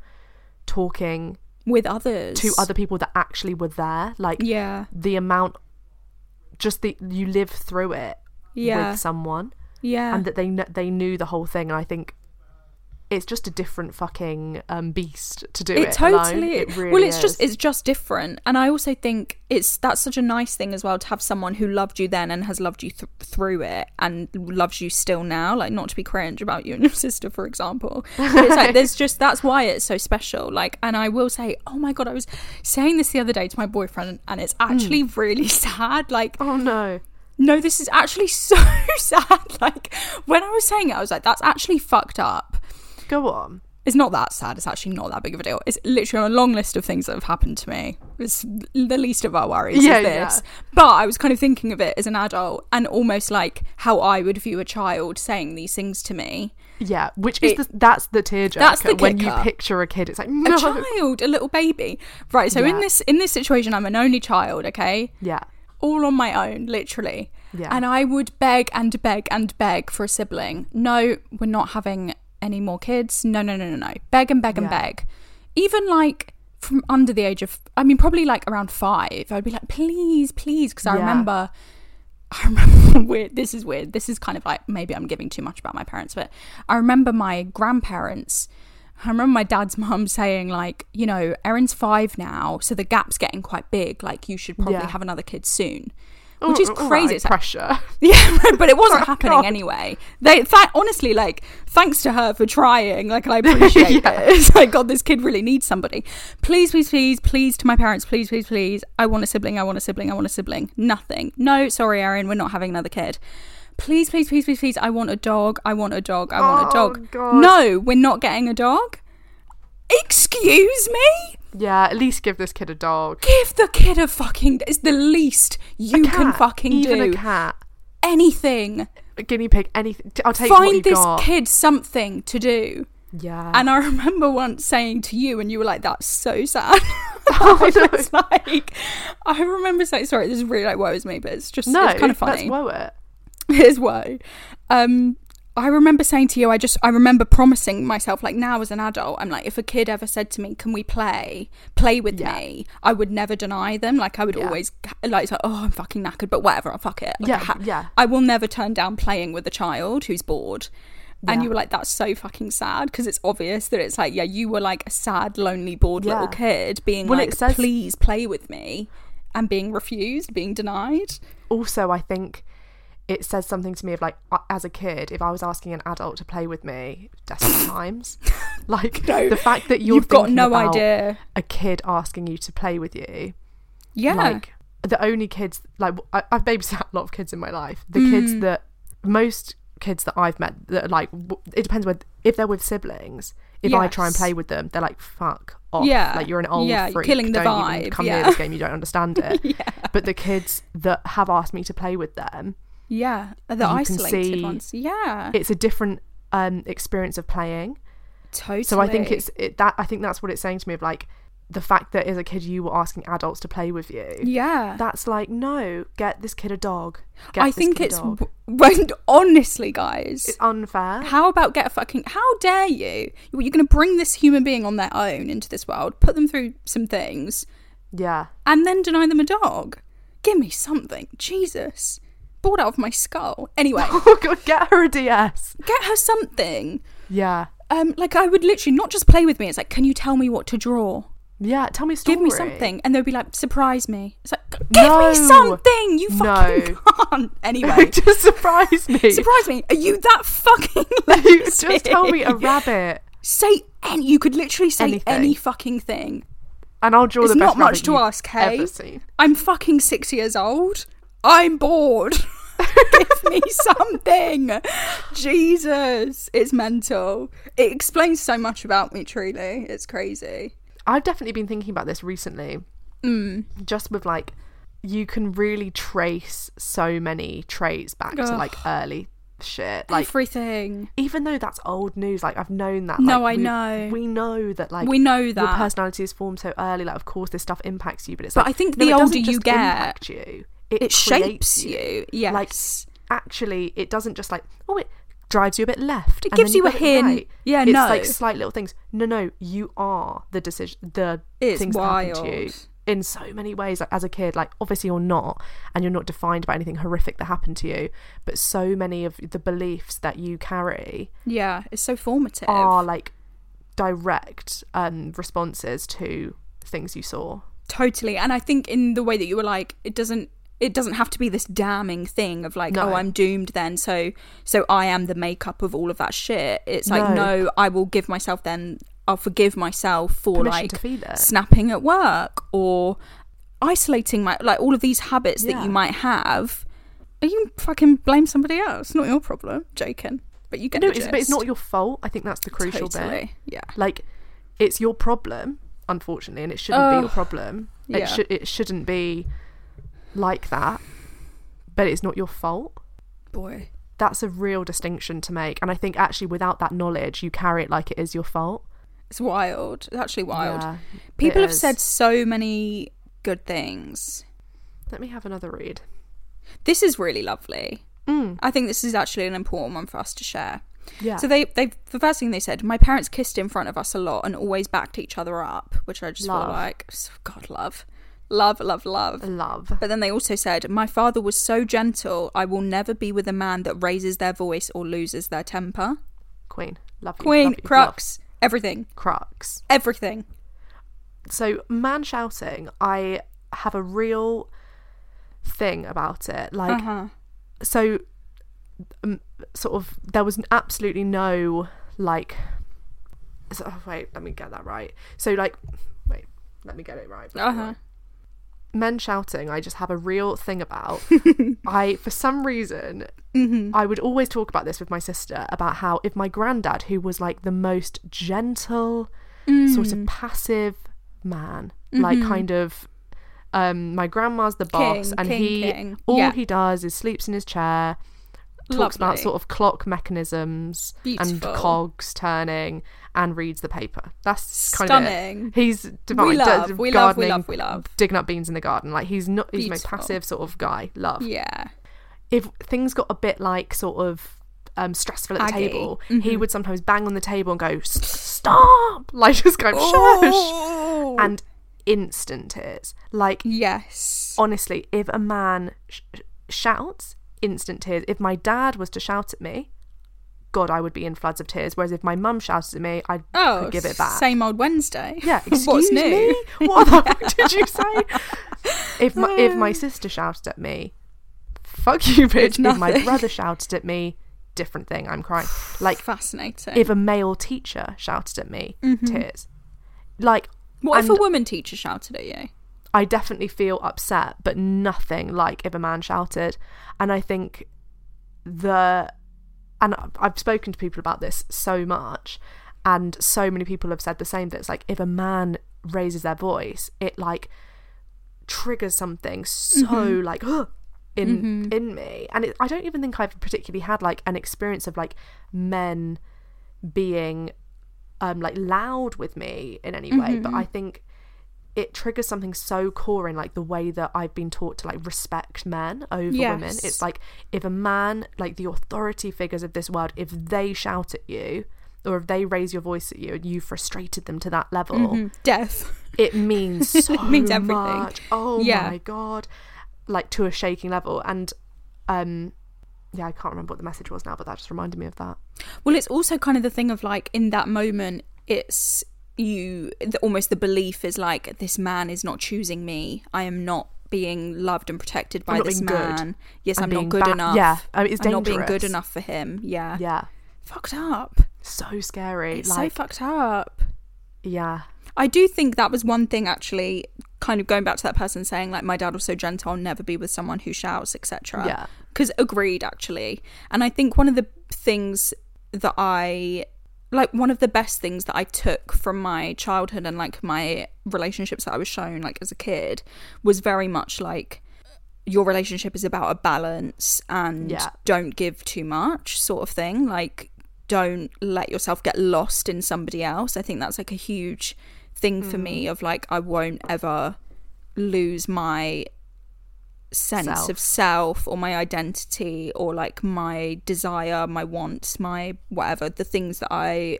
[SPEAKER 3] talking
[SPEAKER 2] With others
[SPEAKER 3] to other people that actually were there like
[SPEAKER 2] Yeah,
[SPEAKER 3] the amount just the you live through it
[SPEAKER 2] yeah,
[SPEAKER 3] with someone.
[SPEAKER 2] Yeah.
[SPEAKER 3] and that they kn- they knew the whole thing. And I think it's just a different fucking um, beast to do it,
[SPEAKER 2] it totally.
[SPEAKER 3] It really
[SPEAKER 2] well it's just it's just different. And i also think it's that's such a nice thing as well to have someone who loved you then and has loved you th- through it and loves you still now. Like not to be cringe about you and your sister for example. But it's like there's just that's why it's so special. Like and i will say oh my god i was saying this the other day to my boyfriend and it's actually really sad. Like
[SPEAKER 3] oh no.
[SPEAKER 2] no, this is actually so sad. Like when I was saying it, I was like, that's actually fucked up.
[SPEAKER 3] Go on
[SPEAKER 2] It's not that sad. It's actually not that big of a deal. It's literally on a long list of things that have happened to me. It's the least of our worries.
[SPEAKER 3] Yeah,
[SPEAKER 2] is this.
[SPEAKER 3] yeah.
[SPEAKER 2] But I was kind of thinking of it as an adult and almost like how I would view a child saying these things to me.
[SPEAKER 3] Yeah, which is
[SPEAKER 2] It-
[SPEAKER 3] the, that's the tearjerker.
[SPEAKER 2] That's the
[SPEAKER 3] when you picture a kid, it's like
[SPEAKER 2] A child, a little baby. Right. So in this in this situation, I'm an only child. Okay.
[SPEAKER 3] Yeah,
[SPEAKER 2] all on my own, literally.
[SPEAKER 3] Yeah.
[SPEAKER 2] And I would beg and beg and beg for a sibling. No, we're not having any more kids. No, no, no, no, no. Beg and beg and
[SPEAKER 3] Yeah.
[SPEAKER 2] beg. Even like from under the age of, I mean, probably like around five, I'd be like, please, please. Because I
[SPEAKER 3] Yeah.
[SPEAKER 2] remember, I remember weird. This is weird. This is kind of like maybe I'm giving too much about my parents, but I remember my grandparents. I remember my dad's mum saying like, you know, Erin's five now, so the gap's getting quite big. Like, you should probably
[SPEAKER 3] Yeah.
[SPEAKER 2] have another kid soon, which is crazy.
[SPEAKER 3] right,
[SPEAKER 2] It's
[SPEAKER 3] pressure.
[SPEAKER 2] yeah, but it wasn't
[SPEAKER 3] Oh,
[SPEAKER 2] happening
[SPEAKER 3] God.
[SPEAKER 2] anyway. They, th- honestly, like, thanks to her for trying. Like, and I appreciate it. It's like, God, this kid really needs somebody. Please, please, please, please, to my parents, please, please, please. I want a sibling. I want a sibling. I want a sibling. Nothing. No, sorry, Erin, we're not having another kid. Please, please, please, please, please. I want a dog. I want a dog. I want a
[SPEAKER 3] Oh,
[SPEAKER 2] dog.
[SPEAKER 3] God.
[SPEAKER 2] No, we're not getting a dog. Excuse me.
[SPEAKER 3] Yeah, at least give this kid a dog.
[SPEAKER 2] Give the kid a fucking. It's the least you
[SPEAKER 3] A
[SPEAKER 2] can
[SPEAKER 3] cat,
[SPEAKER 2] fucking
[SPEAKER 3] even
[SPEAKER 2] do.
[SPEAKER 3] a cat,
[SPEAKER 2] Anything.
[SPEAKER 3] a guinea pig, anything. I'll take what
[SPEAKER 2] find this
[SPEAKER 3] got.
[SPEAKER 2] kid something to do.
[SPEAKER 3] Yeah,
[SPEAKER 2] And I remember once saying to you, and you were like, "That's so sad."
[SPEAKER 3] Oh,
[SPEAKER 2] I was like, I remember saying, "Sorry, this is really like woes me, but it's just
[SPEAKER 3] no,
[SPEAKER 2] it's kind of funny."
[SPEAKER 3] Let's woe it.
[SPEAKER 2] Here's why. Um, I remember saying to you, I just I remember promising myself, like now as an adult, I'm like, if a kid ever said to me, "Can we play? Play with
[SPEAKER 3] Yeah.
[SPEAKER 2] me?" I would never deny them. Like I would
[SPEAKER 3] Yeah.
[SPEAKER 2] always like, it's like, "Oh, I'm fucking knackered," but whatever, I'll fuck it. Like,
[SPEAKER 3] Yeah,
[SPEAKER 2] I ha-
[SPEAKER 3] yeah.
[SPEAKER 2] I will never turn down playing with a child who's bored. And you were like, that's so fucking sad because it's obvious that it's like, yeah, you were like a sad, lonely, bored little kid being
[SPEAKER 3] Well,
[SPEAKER 2] like,
[SPEAKER 3] says-
[SPEAKER 2] please play with me and being refused, being denied.
[SPEAKER 3] Also, I think it says something to me of like, uh, as a kid, if I was asking an adult to play with me, desperate times. Like
[SPEAKER 2] No,
[SPEAKER 3] the fact that you're
[SPEAKER 2] you've got no idea.
[SPEAKER 3] a kid asking you to play with you.
[SPEAKER 2] Yeah.
[SPEAKER 3] Like the only kids, like I, I've babysat a lot of kids in my life. The
[SPEAKER 2] Mm.
[SPEAKER 3] kids that most kids that I've met that like it depends with if they're with siblings. If I try and play with them, they're like fuck off.
[SPEAKER 2] Yeah.
[SPEAKER 3] like you're an old
[SPEAKER 2] Yeah,
[SPEAKER 3] freak.
[SPEAKER 2] killing the
[SPEAKER 3] Don't even
[SPEAKER 2] vibe,
[SPEAKER 3] come
[SPEAKER 2] yeah.
[SPEAKER 3] near this game. You don't understand it. But the kids that have asked me to play with them,
[SPEAKER 2] yeah. The
[SPEAKER 3] you can
[SPEAKER 2] isolated ones. Yeah.
[SPEAKER 3] it's a different um experience of playing.
[SPEAKER 2] totally.
[SPEAKER 3] So I think it's it, that I think that's what it's saying to me of like the fact that as a kid you were asking adults to play with you.
[SPEAKER 2] Yeah.
[SPEAKER 3] That's like no, get this kid a dog. Get
[SPEAKER 2] I
[SPEAKER 3] this
[SPEAKER 2] think
[SPEAKER 3] kid
[SPEAKER 2] it's
[SPEAKER 3] dog.
[SPEAKER 2] when honestly, guys.
[SPEAKER 3] it's unfair.
[SPEAKER 2] How about get a fucking? How dare you? You're going to bring this human being on their own into this world, put them through some things,
[SPEAKER 3] yeah.
[SPEAKER 2] and then deny them a dog? Give me something, Jesus! Out of my skull. Anyway,
[SPEAKER 3] Oh god, get her a DS.
[SPEAKER 2] get her something.
[SPEAKER 3] Yeah.
[SPEAKER 2] Um, like I would literally not just play with me. It's like, can you tell me what to draw?
[SPEAKER 3] Yeah, tell me a story.
[SPEAKER 2] Give me something, and they'll be like, surprise me. It's like, give
[SPEAKER 3] No.
[SPEAKER 2] me something. You fucking
[SPEAKER 3] No.
[SPEAKER 2] can't. Anyway,
[SPEAKER 3] Just surprise me.
[SPEAKER 2] surprise me. Are you that fucking?
[SPEAKER 3] You just tell me a rabbit
[SPEAKER 2] Say any. You could literally say
[SPEAKER 3] Anything.
[SPEAKER 2] any fucking thing.
[SPEAKER 3] and I'll draw
[SPEAKER 2] It's
[SPEAKER 3] the best
[SPEAKER 2] not much to ask, hey? I'm fucking six years old. I'm bored. Give me something. Jesus. It's mental. It explains so much about me, truly. It's crazy.
[SPEAKER 3] I've definitely been thinking about this recently.
[SPEAKER 2] Mm.
[SPEAKER 3] Just with like you can really trace so many traits back to like early shit. Like
[SPEAKER 2] Everything.
[SPEAKER 3] even though that's old news, like I've known that.
[SPEAKER 2] No,
[SPEAKER 3] like,
[SPEAKER 2] I
[SPEAKER 3] we-
[SPEAKER 2] know.
[SPEAKER 3] We know that like
[SPEAKER 2] We know
[SPEAKER 3] your
[SPEAKER 2] that.
[SPEAKER 3] personality is formed so early. Like of course this stuff impacts you, but it's
[SPEAKER 2] But
[SPEAKER 3] like
[SPEAKER 2] I think
[SPEAKER 3] no,
[SPEAKER 2] the older you get,
[SPEAKER 3] you. It,
[SPEAKER 2] It shapes you. Yes.
[SPEAKER 3] Like actually, it doesn't just like oh it drives you a bit left.
[SPEAKER 2] It gives
[SPEAKER 3] then
[SPEAKER 2] you a hint.
[SPEAKER 3] right.
[SPEAKER 2] Yeah,
[SPEAKER 3] it's
[SPEAKER 2] no.
[SPEAKER 3] like slight little things. No, no, you are the decision. The
[SPEAKER 2] It's
[SPEAKER 3] things that happen to you in so many ways. Like as a kid, like obviously you're not, and you're not defined by anything horrific that happened to you. But so many of the beliefs that you carry
[SPEAKER 2] yeah, it's so formative.
[SPEAKER 3] are like direct um responses to things you saw.
[SPEAKER 2] Totally. And I think in the way that you were like, it doesn't it doesn't have to be this damning thing of like, oh,
[SPEAKER 3] No.
[SPEAKER 2] oh, I'm doomed then, so so I am the makeup of all of that shit. It's like,
[SPEAKER 3] No.
[SPEAKER 2] no, I will give myself then I'll forgive myself for
[SPEAKER 3] Permission
[SPEAKER 2] like
[SPEAKER 3] it.
[SPEAKER 2] snapping at work or isolating my like all of these habits that you might have. Are you can fucking blame somebody else, not your problem, joking. But you get
[SPEAKER 3] no, it's, but it's not your fault. I think that's the crucial bit.
[SPEAKER 2] Yeah.
[SPEAKER 3] Like, it's your problem, unfortunately, and it shouldn't be
[SPEAKER 2] Oh,
[SPEAKER 3] your problem.
[SPEAKER 2] yeah.
[SPEAKER 3] It should it shouldn't be like that. But it's not your fault.
[SPEAKER 2] Boy.
[SPEAKER 3] That's a real distinction to make. And I think actually without that knowledge, you carry it like it is your fault.
[SPEAKER 2] It's wild. It's actually wild.
[SPEAKER 3] Yeah,
[SPEAKER 2] People have
[SPEAKER 3] is.
[SPEAKER 2] said so many good things.
[SPEAKER 3] Let me have another read.
[SPEAKER 2] This is really lovely.
[SPEAKER 3] Mm.
[SPEAKER 2] I think this is actually an important one for us to share.
[SPEAKER 3] Yeah.
[SPEAKER 2] So they they the first thing they said, my parents kissed in front of us a lot and always backed each other up, which I just
[SPEAKER 3] Love.
[SPEAKER 2] feel like God love. Love, love, love.
[SPEAKER 3] love.
[SPEAKER 2] But then they also said, My father was so gentle, I will never be with a man that raises their voice or loses their temper.
[SPEAKER 3] Queen. Love you.
[SPEAKER 2] Queen,
[SPEAKER 3] love you,
[SPEAKER 2] crux, everything.
[SPEAKER 3] love. Crux.
[SPEAKER 2] Everything.
[SPEAKER 3] So man shouting, I have a real thing about it. Like
[SPEAKER 2] Uh-huh.
[SPEAKER 3] so um, sort of there was absolutely no like so, oh, wait let me get that right so like wait let me get it right
[SPEAKER 2] Uh-huh.
[SPEAKER 3] Men shouting i just have a real thing about i for some reason
[SPEAKER 2] Mm-hmm.
[SPEAKER 3] i would always talk about this with my sister about how if my granddad who was like the most gentle sort
[SPEAKER 2] Mm.
[SPEAKER 3] of passive man like kind of um my grandma's the boss
[SPEAKER 2] Mm-hmm. King,
[SPEAKER 3] and
[SPEAKER 2] king,
[SPEAKER 3] he
[SPEAKER 2] king.
[SPEAKER 3] all
[SPEAKER 2] Yeah.
[SPEAKER 3] he does is sleeps in his chair talks about sort of clock mechanisms
[SPEAKER 2] Beautiful.
[SPEAKER 3] and cogs turning and reads the paper. That's kind
[SPEAKER 2] Stunning.
[SPEAKER 3] of it. He's divine.
[SPEAKER 2] We love, we love, we
[SPEAKER 3] gardening,
[SPEAKER 2] love, we love.
[SPEAKER 3] Digging up beans in the garden. Like he's not. He's most passive sort of guy. Love.
[SPEAKER 2] Yeah.
[SPEAKER 3] If things got a bit like sort of um, stressful at the
[SPEAKER 2] Aggy.
[SPEAKER 3] table,
[SPEAKER 2] Mm-hmm.
[SPEAKER 3] he would sometimes bang on the table and go, "Stop!" Like just go, "Shush!" and instant tears. Like
[SPEAKER 2] Yes.
[SPEAKER 3] honestly, if a man sh- shouts, instant tears. If my dad was to shout at me, God, I would be in floods of tears. Whereas if my mum shouted at me, I
[SPEAKER 2] Oh,
[SPEAKER 3] could give it back.
[SPEAKER 2] Same old Wednesday.
[SPEAKER 3] Yeah, excuse
[SPEAKER 2] What's new?
[SPEAKER 3] me. What the fuck did you say? If my if my sister shouted at me, fuck you, bitch. If my brother shouted at me, different thing. I'm crying. Like
[SPEAKER 2] Fascinating.
[SPEAKER 3] if a male teacher shouted at me, tears. Like
[SPEAKER 2] Mm-hmm. what if a woman teacher shouted at you?
[SPEAKER 3] I definitely feel upset, but nothing like if a man shouted. And I think the and I've spoken to people about this so much, and so many people have said the same. That it's like if a man raises their voice, it like triggers something so mm-hmm. like in mm-hmm. in me, and it, I don't even think I've particularly had like an experience of like men being um like loud with me in any way, but mm-hmm. I think it triggers something so core in like the way that I've been taught to like respect men over women. It's like if a man, like the authority figures of this world, if they shout at you or if they raise your voice at you and you frustrated them to that level,
[SPEAKER 2] Death.
[SPEAKER 3] it means so
[SPEAKER 2] means everything.
[SPEAKER 3] much. Oh
[SPEAKER 2] Yeah.
[SPEAKER 3] my god. Like to a shaking level. And um yeah, I can't remember what the message was now, but that just reminded me of that.
[SPEAKER 2] Well, it's also kind of the thing of like in that moment, it's you the, almost the belief is like this man is not choosing me. I am not being loved and protected by this
[SPEAKER 3] being good.
[SPEAKER 2] man. Yes,
[SPEAKER 3] I'm
[SPEAKER 2] I'm, not good
[SPEAKER 3] ba-
[SPEAKER 2] enough.
[SPEAKER 3] yeah, I mean, it's
[SPEAKER 2] I'm not being good enough for him. Yeah.
[SPEAKER 3] Yeah.
[SPEAKER 2] Fucked up.
[SPEAKER 3] So scary.
[SPEAKER 2] It's
[SPEAKER 3] like
[SPEAKER 2] so fucked up.
[SPEAKER 3] yeah.
[SPEAKER 2] I do think that was one thing actually kind of going back to that person saying like my dad was so gentle I'll never be with someone who shouts etc.
[SPEAKER 3] Yeah.
[SPEAKER 2] Cuz agreed actually. And I think one of the things that I like one of the best things that I took from my childhood and like my relationships that I was shown like as a kid was very much like your relationship is about a balance and
[SPEAKER 3] Yeah.
[SPEAKER 2] don't give too much sort of thing like don't let yourself get lost in somebody else i think that's like a huge thing for me
[SPEAKER 3] Mm.
[SPEAKER 2] of like i won't ever lose my sense
[SPEAKER 3] Self.
[SPEAKER 2] of self or my identity or like my desire my wants my whatever the things that i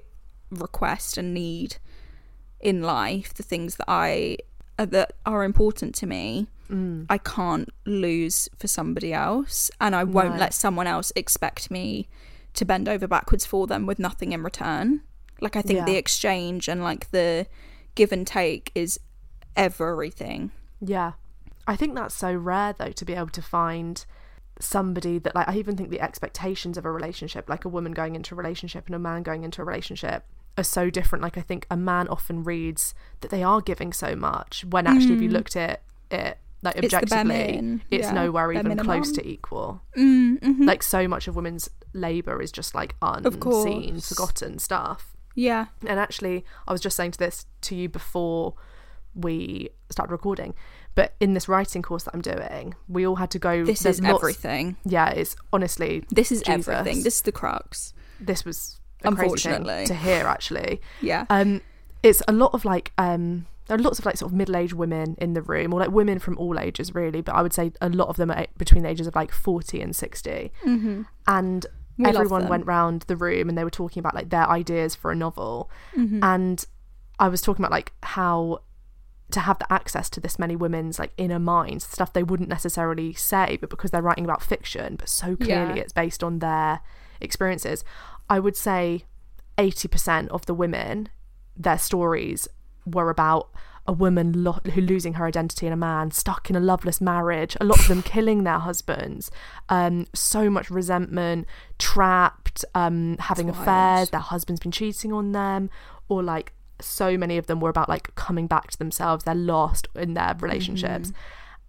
[SPEAKER 2] request and need in life the things that i uh, that are important to me
[SPEAKER 3] Mm.
[SPEAKER 2] i can't lose for somebody else and i won't
[SPEAKER 3] No.
[SPEAKER 2] let someone else expect me to bend over backwards for them with nothing in return like i think
[SPEAKER 3] Yeah.
[SPEAKER 2] the exchange and like the give and take is everything
[SPEAKER 3] Yeah. I think that's so rare though to be able to find somebody that like I even think the expectations of a relationship, like a woman going into a relationship and a man going into a relationship, are so different. Like I think a man often reads that they are giving so much when actually if you looked at it like
[SPEAKER 2] It's
[SPEAKER 3] objectively,
[SPEAKER 2] min,
[SPEAKER 3] it's
[SPEAKER 2] yeah,
[SPEAKER 3] nowhere
[SPEAKER 2] bare
[SPEAKER 3] even close to equal.
[SPEAKER 2] Mm, mhm.
[SPEAKER 3] Like so much of women's labour is just like unseen, forgotten stuff.
[SPEAKER 2] yeah.
[SPEAKER 3] And actually, I was just saying to this to you before we started recording, but in this writing course that I'm doing, we all had to go.
[SPEAKER 2] This is
[SPEAKER 3] lots-
[SPEAKER 2] everything.
[SPEAKER 3] Yeah, it's honestly
[SPEAKER 2] This is
[SPEAKER 3] Jesus.
[SPEAKER 2] everything. This is the crux.
[SPEAKER 3] this was a crazy
[SPEAKER 2] Unfortunately.
[SPEAKER 3] thing to hear actually.
[SPEAKER 2] Yeah.
[SPEAKER 3] Um, it's a lot of like um, there are lots of like sort of middle-aged women in the room, or like women from all ages really. But I would say a lot of them are between the ages of like forty and 60
[SPEAKER 2] mm-hmm.
[SPEAKER 3] and
[SPEAKER 2] We
[SPEAKER 3] everyone went round the room and they were talking about like their ideas for a novel,
[SPEAKER 2] Mm-hmm.
[SPEAKER 3] and I was talking about like how to have the access to this many women's like inner minds, stuff they wouldn't necessarily say, but because they're writing about fiction, but so clearly
[SPEAKER 2] Yeah.
[SPEAKER 3] it's based on their experiences. I would say 80% of the women, their stories were about a woman lo- who losing her identity in a man, stuck in a loveless marriage, a lot of them killing their husbands, um, so much resentment, trapped, um, having affairs, their husband's been cheating on them, or like so many of them were about like coming back to themselves, they're lost in their relationships.
[SPEAKER 2] Mm-hmm.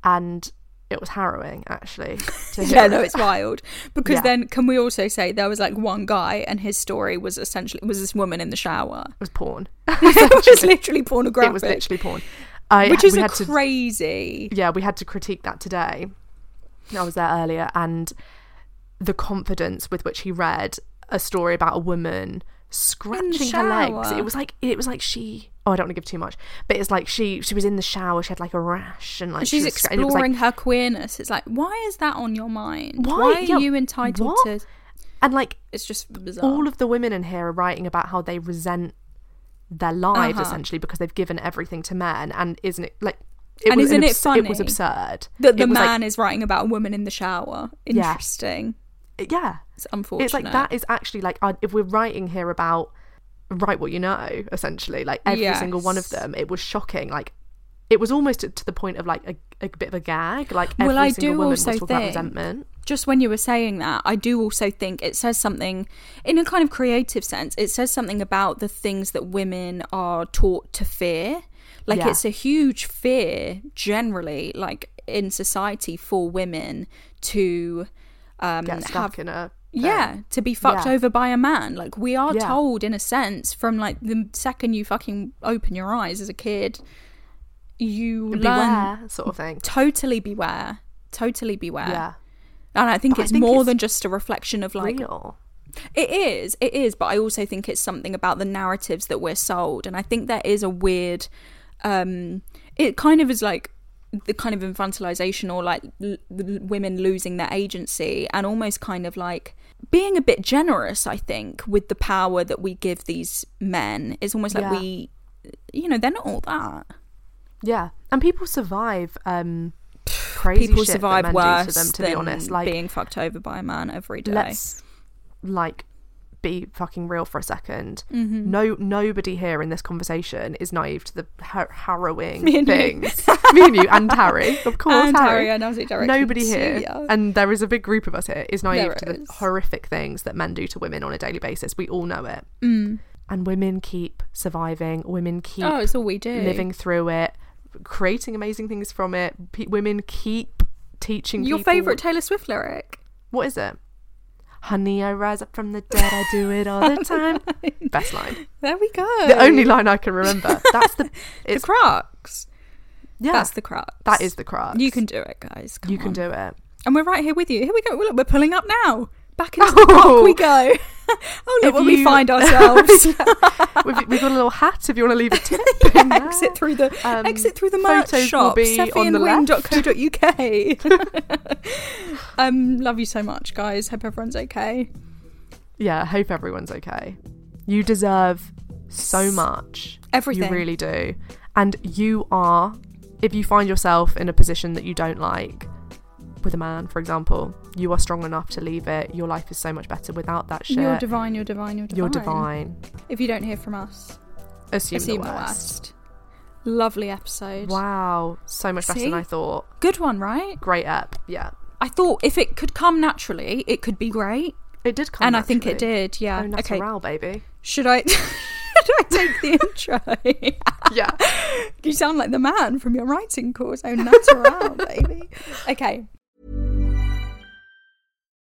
[SPEAKER 3] And it was harrowing actually. To
[SPEAKER 2] yeah, no, it's wild. Because
[SPEAKER 3] Yeah.
[SPEAKER 2] then, can we also say there was like one guy, and his story was essentially was this woman in the shower.
[SPEAKER 3] It was porn.
[SPEAKER 2] it was literally pornographic.
[SPEAKER 3] It was literally porn. I,
[SPEAKER 2] which is a
[SPEAKER 3] had to
[SPEAKER 2] crazy.
[SPEAKER 3] yeah, we had to critique that today. I was there earlier, and the confidence with which he read a story about a woman scratching her legs. It was like it was like she. Oh, I don't want to give too much, but it's like she she was in the shower. She had like a rash, and like she
[SPEAKER 2] She's
[SPEAKER 3] and was, like-
[SPEAKER 2] exploring her queerness. It's like, why is that on your mind?
[SPEAKER 3] Why?
[SPEAKER 2] Why, are
[SPEAKER 3] Yeah,
[SPEAKER 2] you entitled
[SPEAKER 3] what?
[SPEAKER 2] to?
[SPEAKER 3] and like
[SPEAKER 2] It's just bizarre.
[SPEAKER 3] all of the women in here are writing about how they resent their lives
[SPEAKER 2] Uh-huh.
[SPEAKER 3] essentially because they've given everything to men, and isn't it like? It
[SPEAKER 2] And
[SPEAKER 3] was
[SPEAKER 2] isn't
[SPEAKER 3] an
[SPEAKER 2] it
[SPEAKER 3] abs- It was absurd.
[SPEAKER 2] that the
[SPEAKER 3] was like-
[SPEAKER 2] man is writing about a woman in the shower. Interesting.
[SPEAKER 3] yeah, Yeah,
[SPEAKER 2] it's unfortunate.
[SPEAKER 3] it's like that is actually like uh, if we're writing here about write what you know essentially like every single one of them it was shocking like it was almost to the point of like a, a bit of a gag like every
[SPEAKER 2] Well, I
[SPEAKER 3] single
[SPEAKER 2] do
[SPEAKER 3] woman
[SPEAKER 2] also
[SPEAKER 3] was talking about
[SPEAKER 2] think-
[SPEAKER 3] resentment
[SPEAKER 2] just when you were saying that, I do also think it says something in a kind of creative sense. It says something about the things that women are taught to fear. Like
[SPEAKER 3] Yeah.
[SPEAKER 2] it's a huge fear generally, like in society for women to um
[SPEAKER 3] get stuck
[SPEAKER 2] have
[SPEAKER 3] in a
[SPEAKER 2] yeah, to be fucked
[SPEAKER 3] Yeah.
[SPEAKER 2] over by a man. Like we are
[SPEAKER 3] Yeah.
[SPEAKER 2] told in a sense from like the second you fucking open your eyes as a kid, you learn
[SPEAKER 3] beware sort of thing
[SPEAKER 2] totally beware. Totally beware.
[SPEAKER 3] yeah
[SPEAKER 2] And I think
[SPEAKER 3] But I
[SPEAKER 2] it's
[SPEAKER 3] think
[SPEAKER 2] more
[SPEAKER 3] it's
[SPEAKER 2] than just a reflection of like
[SPEAKER 3] real
[SPEAKER 2] it is, it is, but I also think it's something about the narratives that we're sold, and I think there is a weird, um, it kind of is like the kind of infantilization or like l- women losing their agency, and almost kind of like being a bit generous. I think with the power that we give these men, it's almost like
[SPEAKER 3] Yeah.
[SPEAKER 2] we, you know, they're not all that.
[SPEAKER 3] yeah and people survive um crazy
[SPEAKER 2] People survive worse
[SPEAKER 3] them to
[SPEAKER 2] than
[SPEAKER 3] be honest like
[SPEAKER 2] being fucked over by a man every day.
[SPEAKER 3] let's like be fucking real for a 2nd
[SPEAKER 2] Mm-hmm.
[SPEAKER 3] No, nobody here in this conversation is naive to the har- harrowing
[SPEAKER 2] Me
[SPEAKER 3] things. Me and you and Harry, of course.
[SPEAKER 2] And
[SPEAKER 3] Harry.
[SPEAKER 2] And Aussie direction
[SPEAKER 3] Nobody here, and there is a big group of us here, is naive
[SPEAKER 2] There
[SPEAKER 3] to the horrific things that men do to women on a daily basis. We all know it,
[SPEAKER 2] Mm.
[SPEAKER 3] and women keep surviving. Women keep
[SPEAKER 2] Oh, it's all we do.
[SPEAKER 3] living through it, creating amazing things from it. Pe- women keep teaching.
[SPEAKER 2] Your
[SPEAKER 3] people-
[SPEAKER 2] favorite Taylor Swift lyric?
[SPEAKER 3] What is it? Honey, I rise up from the dead. I do it all the time. Best line.
[SPEAKER 2] There we go.
[SPEAKER 3] The only line I can remember. That's the.
[SPEAKER 2] the
[SPEAKER 3] It's
[SPEAKER 2] crux.
[SPEAKER 3] yeah.
[SPEAKER 2] That's the crux.
[SPEAKER 3] that is the crux.
[SPEAKER 2] You can do it, guys. Come
[SPEAKER 3] You can do it.
[SPEAKER 2] And we're right here with you. Here we go. Look, we're pulling up now. Back into
[SPEAKER 3] Oh.
[SPEAKER 2] the park we go. oh, look
[SPEAKER 3] If
[SPEAKER 2] where we find ourselves.
[SPEAKER 3] We've, we've got a little hat if you want to leave a tip. there.
[SPEAKER 2] exit through the
[SPEAKER 3] Um,
[SPEAKER 2] exit through the merch shop.
[SPEAKER 3] be on the
[SPEAKER 2] SephyandWing.co.uk. um, love you so much, guys. Hope everyone's okay.
[SPEAKER 3] Yeah, hope everyone's okay. You deserve so much.
[SPEAKER 2] Everything.
[SPEAKER 3] You really do. And you are, if you find yourself in a position that you don't like, with a man, for example, you are strong enough to leave it. Your life is so much better without that shit.
[SPEAKER 2] You're divine. You're divine. You're divine.
[SPEAKER 3] You're divine.
[SPEAKER 2] If you don't hear from us,
[SPEAKER 3] Assume,
[SPEAKER 2] assume
[SPEAKER 3] the
[SPEAKER 2] the
[SPEAKER 3] worst.
[SPEAKER 2] worst. Lovely episode.
[SPEAKER 3] Wow, so much better than I thought.
[SPEAKER 2] Good one, right?
[SPEAKER 3] Great app. Yeah,
[SPEAKER 2] I thought if it could come naturally, it could be great.
[SPEAKER 3] it did come.
[SPEAKER 2] and I think it did, yeah.
[SPEAKER 3] Oh,
[SPEAKER 2] okay.
[SPEAKER 3] natural, baby.
[SPEAKER 2] Should I should I take the intro?
[SPEAKER 3] Yeah.
[SPEAKER 2] you sound like the man from your writing course. Oh, natural, baby. Okay.